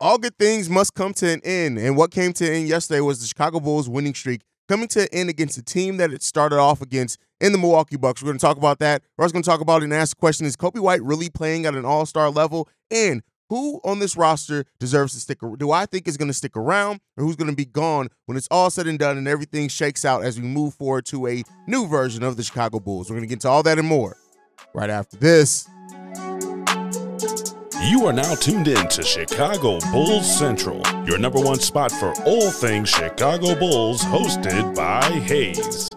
all good things must come to an end. And what came to an end yesterday was the Chicago Bulls winning streak coming to an end against a team that it started off against in the Milwaukee Bucks. We're going to talk about that. We're also going to talk about it and ask the question is Coby White really playing at an all star level? And who on this roster deserves to stick around? do I think is going to stick around or who's going to be gone when it's all said and done and everything shakes out as we move forward to a new version of the Chicago Bulls. We're going to get to all that and more right after this. You are now tuned in to Chicago Bulls Central, your number one spot for all things Chicago Bulls, hosted by Haize.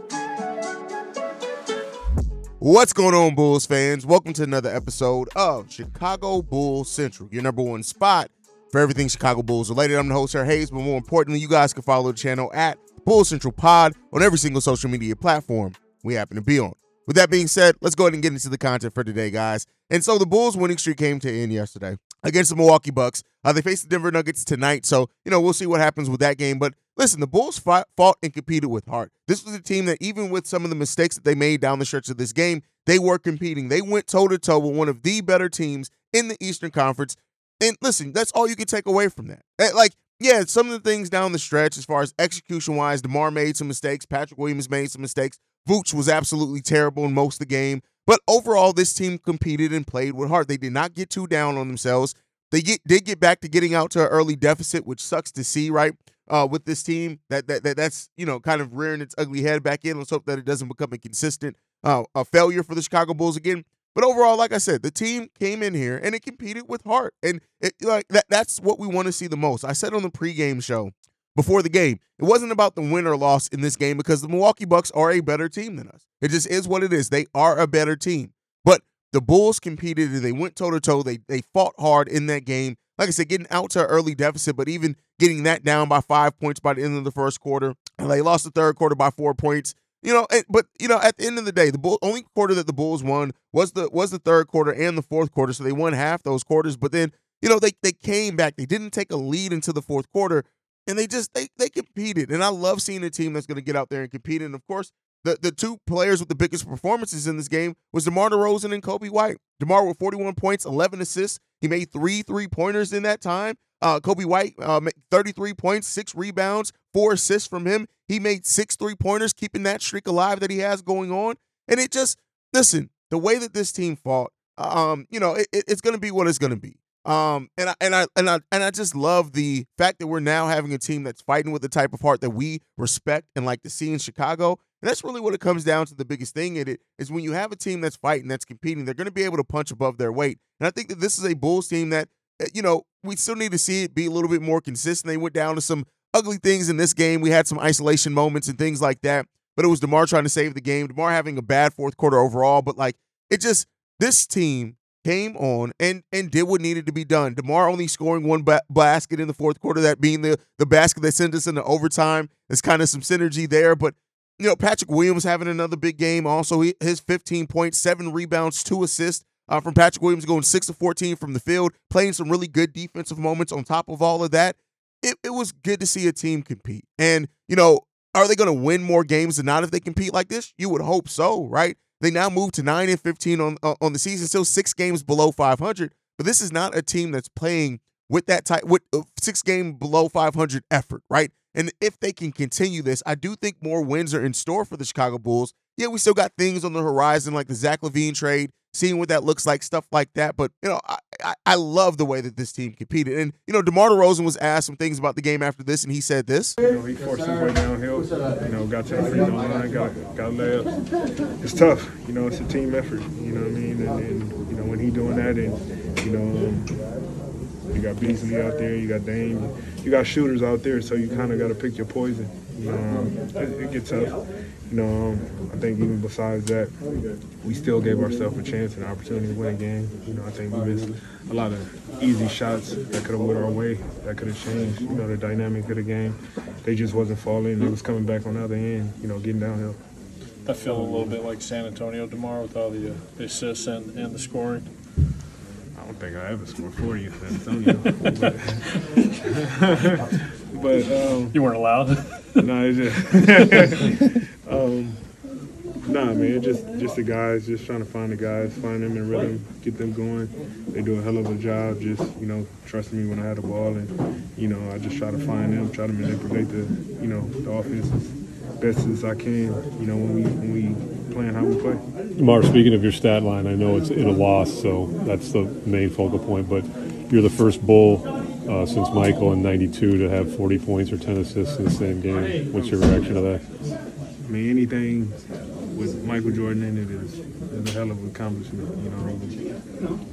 What's going on, Bulls fans? Welcome to another episode of Chicago Bulls Central, your number one spot for everything Chicago Bulls related. I'm the host, Sir Haize, but more importantly, you guys can follow the channel at Bulls Central Pod on every single social media platform we happen to be on. With that being said, let's go ahead and get into the content for today, guys. And so the Bulls' winning streak came to an end yesterday against the Milwaukee Bucks. Uh, they face the Denver Nuggets tonight, so you know we'll see what happens with that game. But listen, the Bulls fought, fought and competed with heart. This was a team that, even with some of the mistakes that they made down the stretch of this game, they were competing. They went toe to toe with one of the better teams in the Eastern Conference. And listen, that's all you can take away from that. Eh, like, yeah, some of the things down the stretch, as far as execution wise, DeMar made some mistakes. Patrick Williams made some mistakes. Vooch was absolutely terrible in most of the game. But overall, this team competed and played with heart. They did not get too down on themselves. They get, did get back to getting out to an early deficit, which sucks to see, right? Uh, with this team, that, that that that's you know kind of rearing its ugly head back in. Let's hope that it doesn't become a consistent uh, a failure for the Chicago Bulls again. But overall, like I said, the team came in here and it competed with heart, and it, like that that's what we want to see the most. I said on the pregame show before the game. It wasn't about the win or loss in this game because the Milwaukee Bucks are a better team than us. It just is what it is. They are a better team. But the Bulls competed and they went toe to toe. They they fought hard in that game. Like I said, getting out to an early deficit, but even getting that down by five points by the end of the first quarter. And they lost the third quarter by four points. You know, but you know, at the end of the day, the Bull, only quarter that the Bulls won was the was the third quarter and the fourth quarter. So they won half those quarters. But then, you know, they they came back. They didn't take a lead into the fourth quarter, and they just they they competed. And I love seeing a team that's going to get out there and compete. And of course, the the two players with the biggest performances in this game was DeMar DeRozan and Coby White. DeMar with 41 points, 11 assists. He made three three pointers in that time. Uh, Coby White, uh, 33 points, six rebounds, four assists from him. He made six three pointers, keeping that streak alive that he has going on. And it just listen the way that this team fought. Um, you know, it, it's going to be what it's going to be. Um, and I and I and I and I just love the fact that we're now having a team that's fighting with the type of heart that we respect and like to see in Chicago. And that's really what it comes down to. The biggest thing in it is when you have a team that's fighting, that's competing, they're going to be able to punch above their weight. And I think that this is a Bulls team that, eh, you know, we still need to see it be a little bit more consistent. They went down to some ugly things in this game. We had some isolation moments and things like that. But it was DeMar trying to save the game. DeMar having a bad fourth quarter overall. But like it just this team came on and and did what needed to be done. DeMar only scoring one ba- basket in the fourth quarter, that being the the basket that sent us into overtime. There's kind of some synergy there, but you know Patrick Williams having another big game. Also, he, his 15 points, seven rebounds, two assists uh, from Patrick Williams, going six to 14 from the field, playing some really good defensive moments on top of all of that. It, it was good to see a team compete, and you know. Are they going to win more games than not if they compete like this? You would hope so, right? They now move to 9 and 15 on uh, on the season, still 6 games below 500, but this is not a team that's playing with that type with uh, 6 game below 500 effort, right? And if they can continue this, I do think more wins are in store for the Chicago Bulls. Yeah, we still got things on the horizon like the Zach LaVine trade, seeing what that looks like, stuff like that. But you know, I, I, I love the way that this team competed. And you know, DeMar DeRozan was asked some things about the game after this, and he said this. You know, he forced his way downhill. You know, got to the free throw line, got got layups. It's tough. You know, it's a team effort. You know what I mean? And, and you know, when he doing that, and you know. Um, you got Beasley out there, you got Dame, you got shooters out there, so you kind of got to pick your poison. Um, it, it gets tough. You know, um, I think even besides that, we still gave ourselves a chance and an opportunity to win a game. You know, I think we missed a lot of easy shots that could have went our way, that could have changed, you know, the dynamic of the game. They just wasn't falling. They was coming back on the other end, you know, getting downhill. I feel a little bit like San Antonio tomorrow with all the, uh, the assists and, and the scoring. I don't think I ever scored for you, San Antonio. but, um, You weren't allowed. no, it's just, um, Nah, man, just just the guys, just trying to find the guys, find them in rhythm, get them going. They do a hell of a job, just you know, trusting me when I had the ball, and you know, I just try to find them, try to manipulate the, you know, the offense as best as I can. You know, when we when we playing how we play. Mark, speaking of your stat line, I know it's in a loss, so that's the main focal point. But you're the first bull uh, since Michael in '92 to have 40 points or 10 assists in the same game. What's your reaction to that? I mean, anything with Michael Jordan in it is, is a hell of an accomplishment. You know,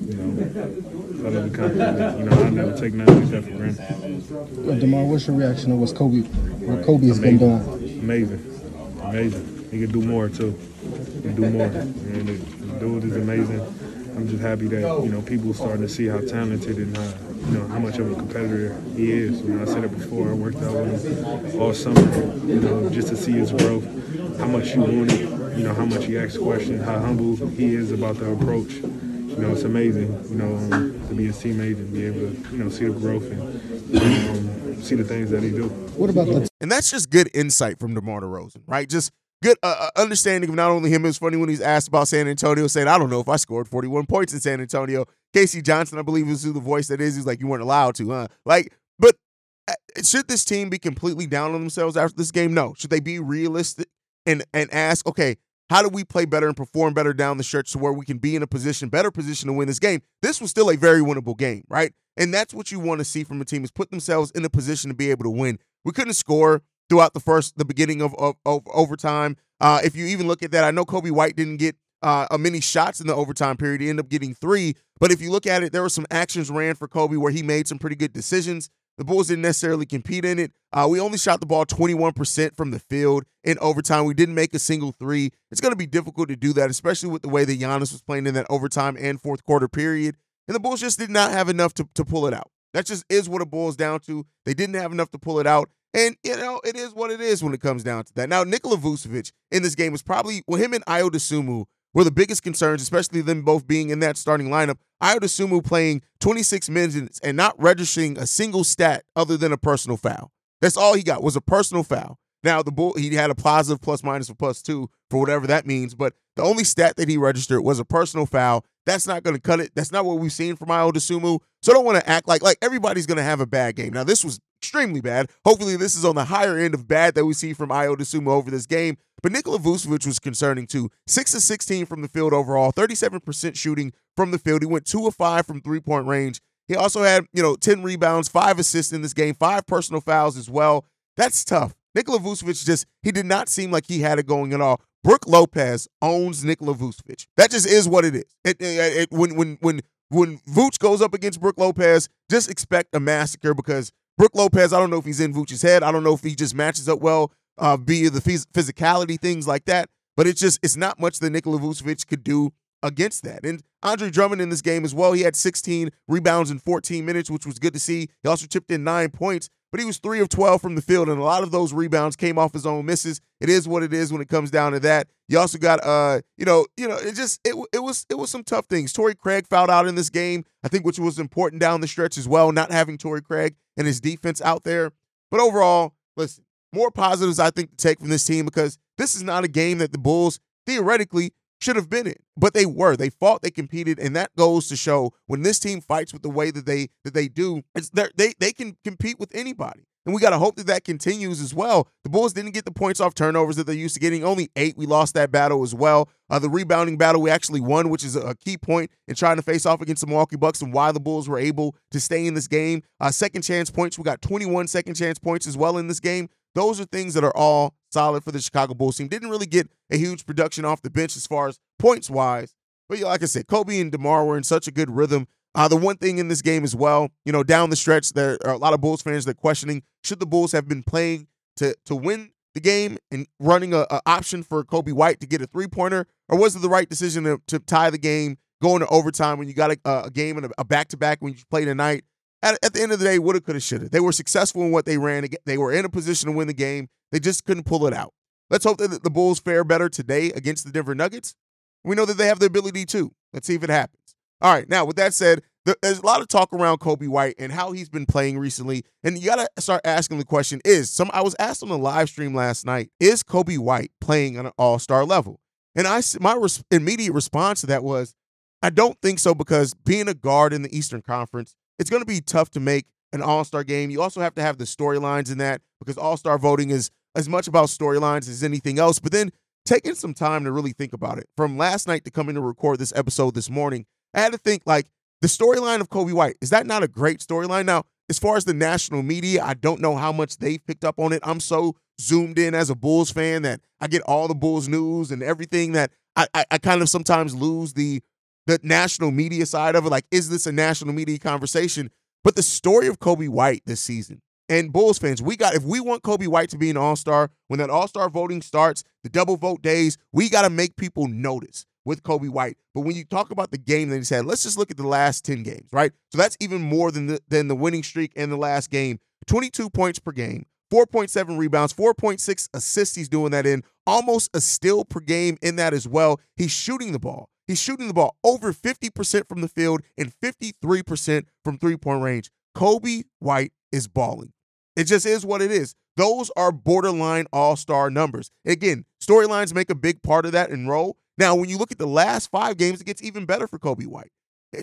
you know, hell of an accomplishment. You know, I never take nothing like that for granted. Yo, Demar, what's your reaction to what's Coby, what Coby's been doing? Amazing, amazing. He can do more too. He can do more. And the, the dude is amazing. I'm just happy that you know people are starting to see how talented and how you know how much of a competitor he is. You know, I said it before. I worked out with him all summer. You know, just to see his growth, how much you want it. You know, how much he asks questions, how humble he is about the approach. You know, it's amazing. You know, um, to be his teammate and be able to you know see the growth and um, see the things that he do. What about that? And that's just good insight from DeMar DeRozan, right? Just good uh, uh, understanding of not only him. It was funny when he's asked about San Antonio, saying, I don't know if I scored 41 points in San Antonio. Casey Johnson, I believe, is who the voice that is. He's like, you weren't allowed to, huh? Like, but uh, should this team be completely down on themselves after this game? No. Should they be realistic and and ask, okay, how do we play better and perform better down the stretch to where we can be in a position, better position to win this game? This was still a very winnable game, right? And that's what you want to see from a team is put themselves in a position to be able to win. We couldn't score throughout the first, the beginning of, of, of overtime. Uh, if you even look at that, I know Coby White didn't get uh, a many shots in the overtime period. He ended up getting three. But if you look at it, there were some actions ran for Coby where he made some pretty good decisions. The Bulls didn't necessarily compete in it. Uh, we only shot the ball 21% from the field in overtime. We didn't make a single three. It's going to be difficult to do that, especially with the way that Giannis was playing in that overtime and fourth quarter period. And the Bulls just did not have enough to, to pull it out. That just is what it boils down to. They didn't have enough to pull it out. And, you know, it is what it is when it comes down to that. Now, Nikola Vucevic in this game was probably, well, him and Ayo Dosunmu were the biggest concerns, especially them both being in that starting lineup. Ayo Dosunmu playing 26 minutes and not registering a single stat other than a personal foul. That's all he got was a personal foul. Now the bull he had a positive plus minus or plus two for whatever that means, but the only stat that he registered was a personal foul. That's not going to cut it. That's not what we've seen from Ayo Dosunmu. So I don't want to act like like everybody's going to have a bad game. Now this was extremely bad. Hopefully this is on the higher end of bad that we see from Ayo Dosunmu over this game. But Nikola Vucevic was concerning too. Six of 16 from the field overall, 37% shooting from the field. He went two of five from three point range. He also had, you know, 10 rebounds, five assists in this game, five personal fouls as well. That's tough. Nikola Vucevic just, he did not seem like he had it going at all. Brook Lopez owns Nikola Vucevic. That just is what it is. It, it, it, when when when when Vooch goes up against Brook Lopez, just expect a massacre because Brook Lopez, I don't know if he's in Vooch's head. I don't know if he just matches up well uh, via the phys- physicality, things like that. But it's just, it's not much that Nikola Vucevic could do against that. And Andre Drummond in this game as well, he had 16 rebounds in 14 minutes, which was good to see. He also chipped in nine points, but he was 3 of 12 from the field, and a lot of those rebounds came off his own misses. It is what it is when it comes down to that. You also got uh, you know, you know, it just it, it was it was some tough things. Torrey Craig fouled out in this game, I think which was important down the stretch as well, not having Torrey Craig and his defense out there. But overall, listen, more positives I think to take from this team because this is not a game that the Bulls theoretically should have been in, but they were. They fought, they competed, and that goes to show when this team fights with the way that they that they do, they they can compete with anybody. And we got to hope that that continues as well. The Bulls didn't get the points off turnovers that they're used to getting. Only eight. We lost that battle as well. Uh, the rebounding battle we actually won, which is a key point in trying to face off against the Milwaukee Bucks and why the Bulls were able to stay in this game. Uh, second chance points. We got 21 second chance points as well in this game. Those are things that are all solid for the Chicago Bulls team. Didn't really get a huge production off the bench as far as points wise. But like I said, Coby and DeMar were in such a good rhythm. Uh, the one thing in this game as well, you know, down the stretch, there are a lot of Bulls fans that are questioning should the Bulls have been playing to to win the game and running a, a option for Coby White to get a three pointer, or was it the right decision to, to tie the game, going to overtime when you got a, a game and a back to back when you play tonight? At, at the end of the day, woulda, coulda, shoulda. They were successful in what they ran. They were in a position to win the game. They just couldn't pull it out. Let's hope that the Bulls fare better today against the Denver Nuggets. We know that they have the ability to. Let's see if it happens. All right. Now, with that said, there's a lot of talk around Coby White and how he's been playing recently. And you got to start asking the question is some I was asked on the live stream last night, is Coby White playing on an all-star level? And I my res- immediate response to that was, I don't think so because being a guard in the Eastern Conference, it's going to be tough to make an All Star game. You also have to have the storylines in that because All Star voting is as much about storylines as anything else. But then taking some time to really think about it. From last night to coming to record this episode this morning, I had to think like the storyline of Coby White. Is that not a great storyline? Now, as far as the national media, I don't know how much they've picked up on it. I'm so zoomed in as a Bulls fan that I get all the Bulls news and everything that I, I, I kind of sometimes lose the the national media side of it. Like, is this a national media conversation? But the story of Coby White this season and Bulls fans, we got if we want Coby White to be an All-Star, when that All-Star voting starts, the double vote days, we got to make people notice with Coby White. But when you talk about the game that he's had, let's just look at the last 10 games, right? So that's even more than the than the winning streak and the last game. 22 points per game, 4.7 rebounds, 4.6 assists he's doing that in, almost a steal per game in that as well. He's shooting the ball. He's shooting the ball over 50% from the field and 53% from three-point range. Coby White is balling. It just is what it is. Those are borderline all star numbers. Again, storylines make a big part of that and role. Now, when you look at the last five games, it gets even better for Coby White.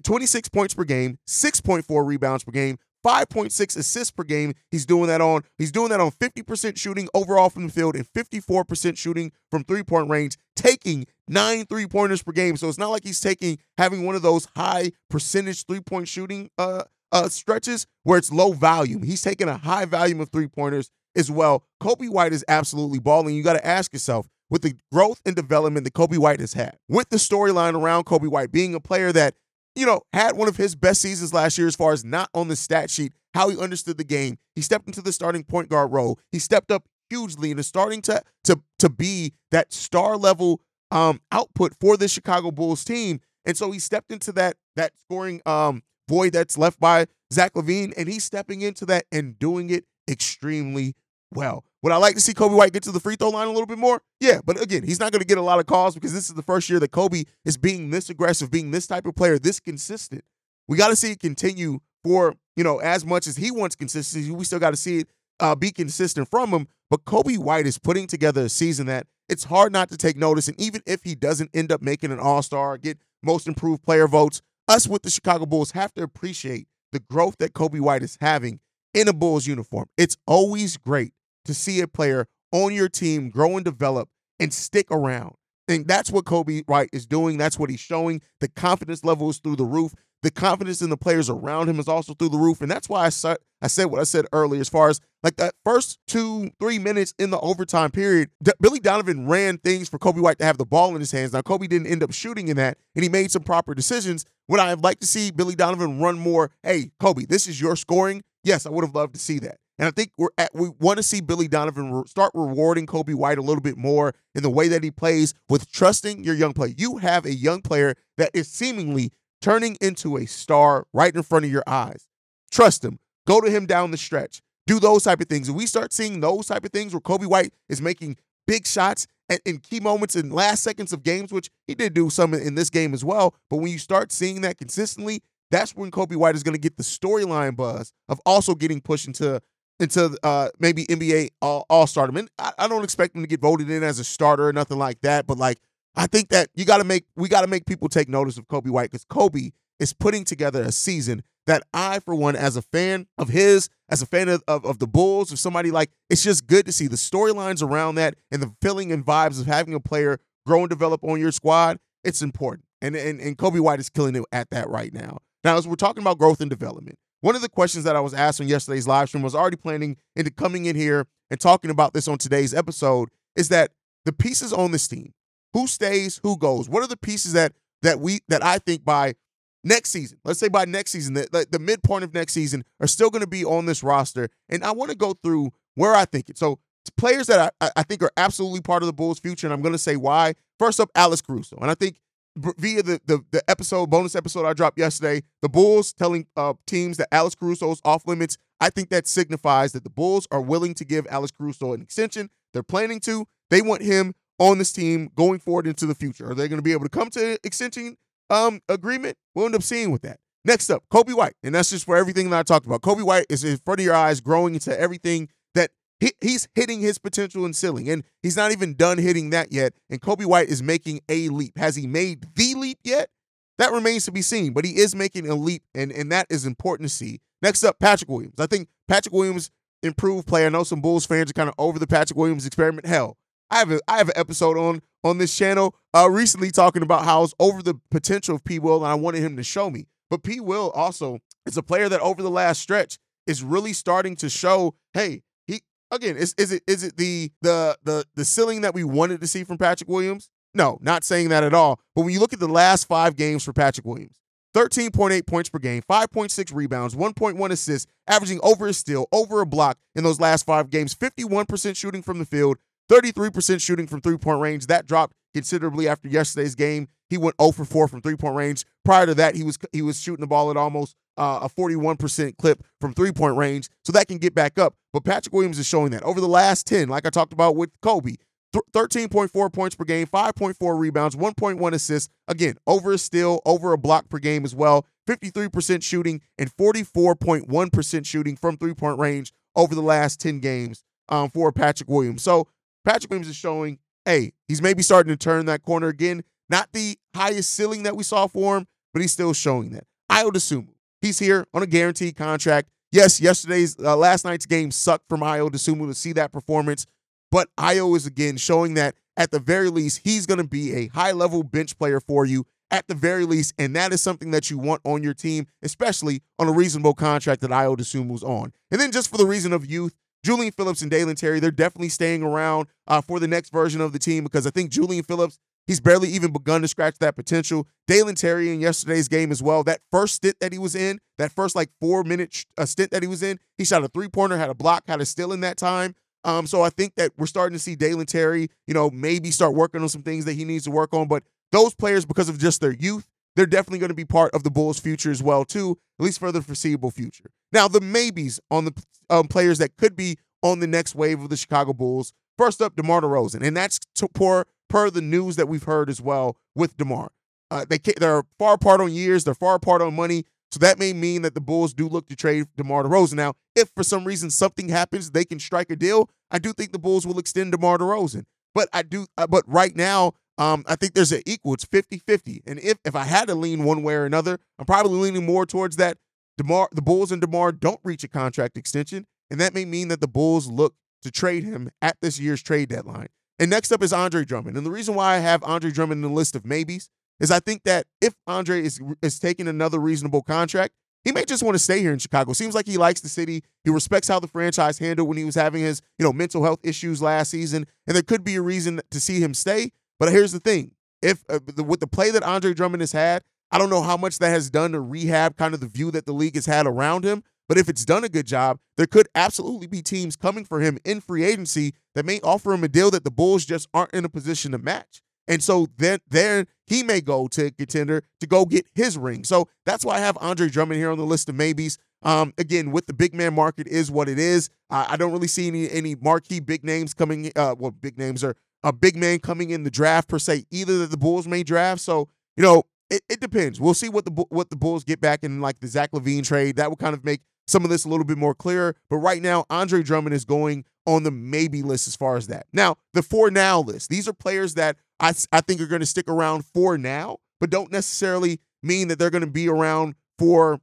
26 points per game, 6.4 rebounds per game, 5.6 assists per game. He's doing that on he's doing that on 50% shooting overall from the field and 54% shooting from three-point range, taking nine three-pointers per game. So it's not like he's taking having one of those high percentage three-point shooting uh uh, stretches where it's low volume. He's taking a high volume of three pointers as well. Coby White is absolutely balling. You got to ask yourself, with the growth and development that Coby White has had, with the storyline around Coby White being a player that, you know, had one of his best seasons last year as far as not on the stat sheet, how he understood the game. He stepped into the starting point guard role. He stepped up hugely and is starting to to to be that star level um output for the Chicago Bulls team. And so he stepped into that that scoring um void that's left by Zach LaVine, and he's stepping into that and doing it extremely well. Would I like to see Coby White get to the free throw line a little bit more? Yeah, but again, he's not going to get a lot of calls because this is the first year that Coby is being this aggressive, being this type of player, this consistent. We got to see it continue for, you know, as much as he wants consistency, we still got to see it uh, be consistent from him. But Coby White is putting together a season that it's hard not to take notice. And even if he doesn't end up making an all star, get most improved player votes, us with the Chicago Bulls have to appreciate the growth that Coby White is having in a Bulls uniform. It's always great to see a player on your team grow and develop and stick around. And that's what Coby White is doing. That's what he's showing. The confidence level is through the roof. The confidence in the players around him is also through the roof. And that's why I said, I said what I said earlier as far as like that first two, three minutes in the overtime period. D- Billy Donovan ran things for Coby White to have the ball in his hands. Now, Coby didn't end up shooting in that, and he made some proper decisions. Would I have liked to see Billy Donovan run more? Hey, Coby, this is your scoring. Yes, I would have loved to see that. And I think we're at, we want to see Billy Donovan re- start rewarding Coby White a little bit more in the way that he plays with trusting your young player. You have a young player that is seemingly turning into a star right in front of your eyes. Trust him. Go to him down the stretch. Do those type of things. And we start seeing those type of things where Coby White is making big shots at, in key moments in last seconds of games, which he did do some in this game as well. But when you start seeing that consistently, that's when Coby White is going to get the storyline buzz of also getting pushed into into uh, maybe NBA All, all Star. I, I, I don't expect him to get voted in as a starter or nothing like that, but like I think that you got to make we got to make people take notice of Coby White because Coby is putting together a season that I, for one, as a fan of his, as a fan of, of, of the Bulls, or somebody like, it's just good to see the storylines around that and the feeling and vibes of having a player grow and develop on your squad. It's important. And, and, and Coby White is killing it at that right now. Now, as we're talking about growth and development, one of the questions that I was asked on yesterday's live stream was already planning into coming in here and talking about this on today's episode is that the pieces on this team, who stays, who goes, what are the pieces that that we that I think by next season, let's say by next season, the, the, midpoint of next season are still going to be on this roster. And I want to go through where I think it. So players that I, I think are absolutely part of the Bulls' future, and I'm going to say why. First up, Alex Caruso. And I think via the, the, the episode, bonus episode I dropped yesterday, the Bulls telling uh, teams that Alex Caruso is off limits. I think that signifies that the Bulls are willing to give Alex Caruso an extension. They're planning to. They want him on this team going forward into the future. Are they going to be able to come to an extension um, agreement, we'll end up seeing with that. Next up, Coby White. And that's just for everything that I talked about. Coby White is in front of your eyes, growing into everything that he, he's hitting his potential and ceiling, and he's not even done hitting that yet. And Coby White is making a leap. Has he made the leap yet? That remains to be seen, but he is making a leap, and, and that is important to see. Next up, Patrick Williams. I think Patrick Williams improved player. I know some Bulls fans are kind of over the Patrick Williams experiment. Hell, I have a I have an episode on on this channel uh, recently talking about how I was over the potential of P. Will, and I wanted him to show me. But P. Will also is a player that over the last stretch is really starting to show, hey, he again, is is it is it the the the the ceiling that we wanted to see from Patrick Williams? No, not saying that at all. But when you look at the last five games for Patrick Williams, 13.8 points per game, 5.6 rebounds, 1.1 assists, averaging over a steal, over a block in those last five games, 51% shooting from the field, 33% shooting from three point range. That dropped considerably after yesterday's game. He went 0 for 4 from three point range. Prior to that, he was he was shooting the ball at almost uh, a 41% clip from three point range. So that can get back up. But Patrick Williams is showing that over the last 10, like I talked about with Coby, 13.4 points per game, 5.4 rebounds, 1.1 assists. Again, over a steal, over a block per game as well. 53% shooting and 44.1% shooting from three point range over the last 10 games um, for Patrick Williams. So Patrick Williams is showing, hey, he's maybe starting to turn that corner again. Not the highest ceiling that we saw for him, but he's still showing that. Ayo Dosunmu, he's here on a guaranteed contract. Yes, yesterday's uh, last night's game sucked from Ayo Dosunmu to see that performance, but Ayo is again showing that at the very least he's going to be a high level bench player for you at the very least, and that is something that you want on your team, especially on a reasonable contract that Ayo Dosunmu's on. And then just for the reason of youth, Julian Phillips and Dalen Terry, they're definitely staying around uh, for the next version of the team because I think Julian Phillips, he's barely even begun to scratch that potential. Dalen Terry in yesterday's game as well, that first stint that he was in, that first like four minute uh, stint that he was in, he shot a three pointer, had a block, had a steal in that time. Um, so I think that we're starting to see Dalen Terry, you know, maybe start working on some things that he needs to work on. But those players, because of just their youth, they're definitely going to be part of the Bulls' future as well, too, at least for the foreseeable future. Now, the maybes on the um, players that could be on the next wave of the Chicago Bulls. First up, DeMar DeRozan, and that's to, per, per the news that we've heard as well with DeMar. Uh, they they're far apart on years, they're far apart on money, so that may mean that the Bulls do look to trade DeMar DeRozan. Now, if for some reason something happens, they can strike a deal. I do think the Bulls will extend DeMar DeRozan, but I do. Uh, but right now, um, I think there's an equal. It's 50-50. and if if I had to lean one way or another, I'm probably leaning more towards that. DeMar, the Bulls and DeMar don't reach a contract extension, and that may mean that the Bulls look to trade him at this year's trade deadline. And next up is Andre Drummond. And the reason why I have Andre Drummond in the list of maybes is I think that if Andre is, is taking another reasonable contract, he may just want to stay here in Chicago. Seems like he likes the city. He respects how the franchise handled when he was having his, you know, mental health issues last season, and there could be a reason to see him stay. But here's the thing: if uh, the, with the play that Andre Drummond has had, I don't know how much that has done to rehab kind of the view that the league has had around him. But if it's done a good job, there could absolutely be teams coming for him in free agency that may offer him a deal that the Bulls just aren't in a position to match. And so then there he may go to a contender to go get his ring. So that's why I have Andre Drummond here on the list of maybes. Um, again, with the big man market is what it is. Uh, I don't really see any any marquee big names coming. Uh, well, big names are a big man coming in the draft per se. Either that the Bulls may draft. So you know, it, it depends. We'll see what the what the Bulls get back in like the Zach LaVine trade. That will kind of make some of this a little bit more clear. But right now, Andre Drummond is going on the maybe list as far as that. Now, the for now list. These are players that I, I think are going to stick around for now, but don't necessarily mean that they're going to be around for,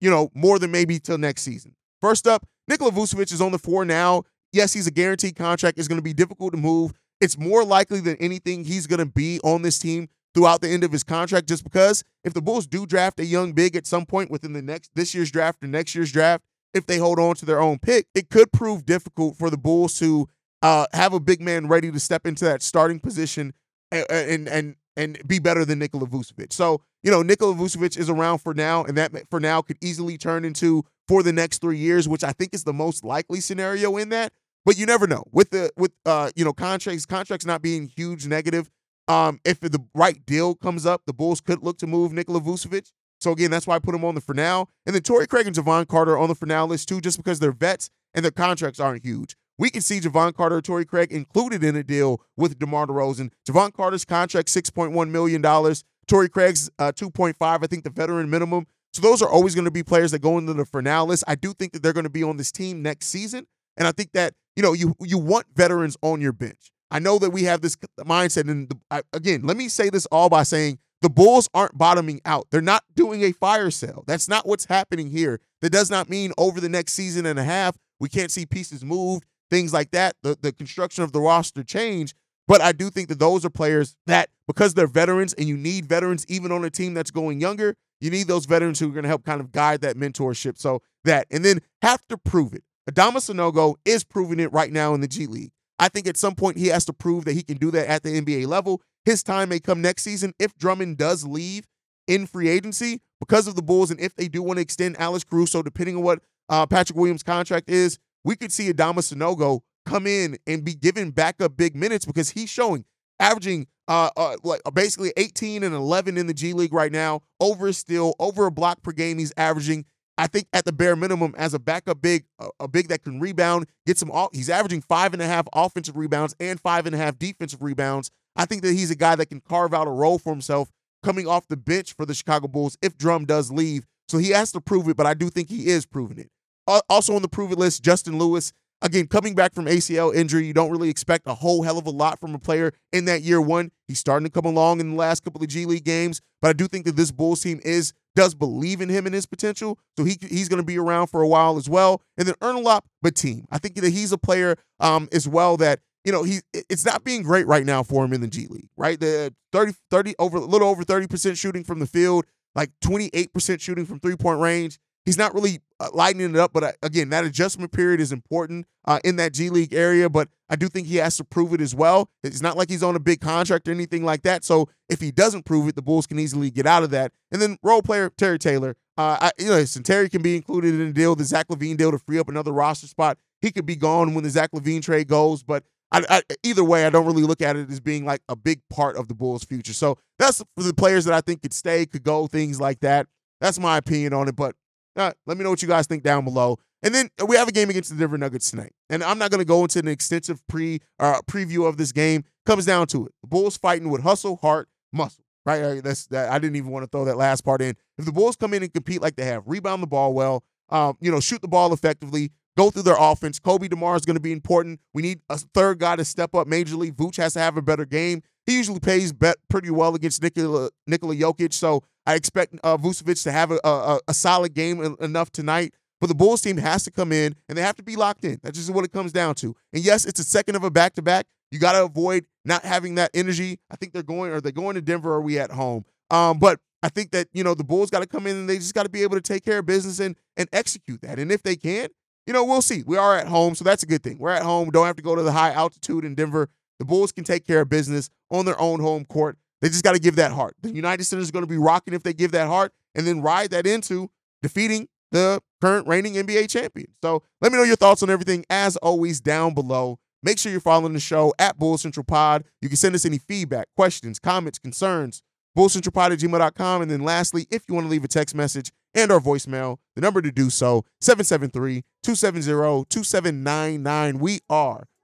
you know, more than maybe till next season. First up, Nikola Vucevic is on the four now. Yes, he's a guaranteed contract. It's going to be difficult to move. It's more likely than anything he's going to be on this team throughout the end of his contract just because if the Bulls do draft a young big at some point within the next this year's draft or next year's draft, if they hold on to their own pick, it could prove difficult for the Bulls to uh, have a big man ready to step into that starting position and and and, and be better than Nikola Vucevic. So you know Nikola Vucevic is around for now, and that for now could easily turn into for the next three years, which I think is the most likely scenario in that. But you never know with the with uh you know contracts contracts not being huge negative. Um, if the right deal comes up, the Bulls could look to move Nikola Vucevic. So again, that's why I put him on the for now. And then Torrey Craig and Jevon Carter on the for now list too, just because they're vets and their contracts aren't huge. We can see Jevon Carter, Torrey Craig included in a deal with DeMar DeRozan. Jevon Carter's contract $6.1 million. Torrey Craig's uh, 2.5, I think the veteran minimum. So those are always going to be players that go into the for now list. I do think that they're going to be on this team next season. And I think that you know, you you want veterans on your bench. I know that we have this mindset, and the, I, again, let me say this all by saying the Bulls aren't bottoming out. They're not doing a fire sale. That's not what's happening here. That does not mean over the next season and a half we can't see pieces moved, things like that. The the construction of the roster change. But I do think that those are players that, because they're veterans and you need veterans even on a team that's going younger, you need those veterans who are going to help kind of guide that mentorship. So that, and then have to prove it. Adama Sanogo is proving it right now in the G League. I think at some point he has to prove that he can do that at the NBA level. His time may come next season if Drummond does leave in free agency because of the Bulls, and if they do want to extend Alex Caruso, depending on what uh, Patrick Williams' contract is, we could see Adama Sanogo come in and be given backup big minutes because he's showing averaging uh, uh like basically 18 and 11 in the G League right now, over still over a block per game he's averaging. I think at the bare minimum, as a backup big, a, big that can rebound, get some. He's averaging five and a half offensive rebounds and five and a half defensive rebounds. I think that he's a guy that can carve out a role for himself coming off the bench for the Chicago Bulls if Drum does leave. So he has to prove it, but I do think he is proving it. Uh, also on the prove it list, Justin Lewis. Again, coming back from ACL injury, you don't really expect a whole hell of a lot from a player in that year one. He's starting to come along in the last couple of G League games, but I do think that this Bulls team is does believe in him and his potential, so he he's going to be around for a while as well. And then Onuralp Bitim, I think that he's a player um, as well that you know he it's not being great right now for him in the G League, right? The 30 30 over a little over 30% shooting from the field, like 28% shooting from three point range he's not really uh, lightening it up. But uh, again, that adjustment period is important uh, in that G League area. But I do think he has to prove it as well. It's not like he's on a big contract or anything like that. So if he doesn't prove it, the Bulls can easily get out of that. And then role player Terry Taylor. Uh, I, you know, listen, Terry can be included in the deal, the Zach LaVine deal to free up another roster spot. He could be gone when the Zach LaVine trade goes, but I, I, either way, I don't really look at it as being like a big part of the Bulls' future. So that's for the players that I think could stay, could go, things like that. That's my opinion on it. But let me know what you guys think down below. And then we have a game against the Denver Nuggets tonight. And I'm not going to go into an extensive pre uh, preview of this game. Comes down to it. The Bulls fighting with hustle, heart, muscle. Right? That's that. I didn't even want to throw that last part in. If the Bulls come in and compete like they have, rebound the ball well, um, you know, shoot the ball effectively, go through their offense. Coby DeMar is going to be important. We need a third guy to step up majorly. Vooch has to have a better game. He usually pays bet pretty well against Nikola, Nikola Jokic, so I expect uh, Vucevic to have a, a, a solid game enough tonight. But the Bulls team has to come in and they have to be locked in. That's just what it comes down to. And yes, it's a second of a back to back. You got to avoid not having that energy. I think they're going, or they're going to Denver, or we at home? Um, but I think that you know the Bulls got to come in and they just got to be able to take care of business and and execute that. And if they can't, you know, we'll see. We are at home, so that's a good thing. We're at home. Don't have to go to the high altitude in Denver. The Bulls can take care of business on their own home court. They just got to give that heart. The United Center is going to be rocking if they give that heart and then ride that into defeating the current reigning NBA champion. So let me know your thoughts on everything as always down below. Make sure you're following the show at Bull Central Pod. You can send us any feedback, questions, comments, concerns, bullcentralpod at gmail.com. And then lastly, if you want to leave a text message and our voicemail, the number to do so, 773-270-2799. We are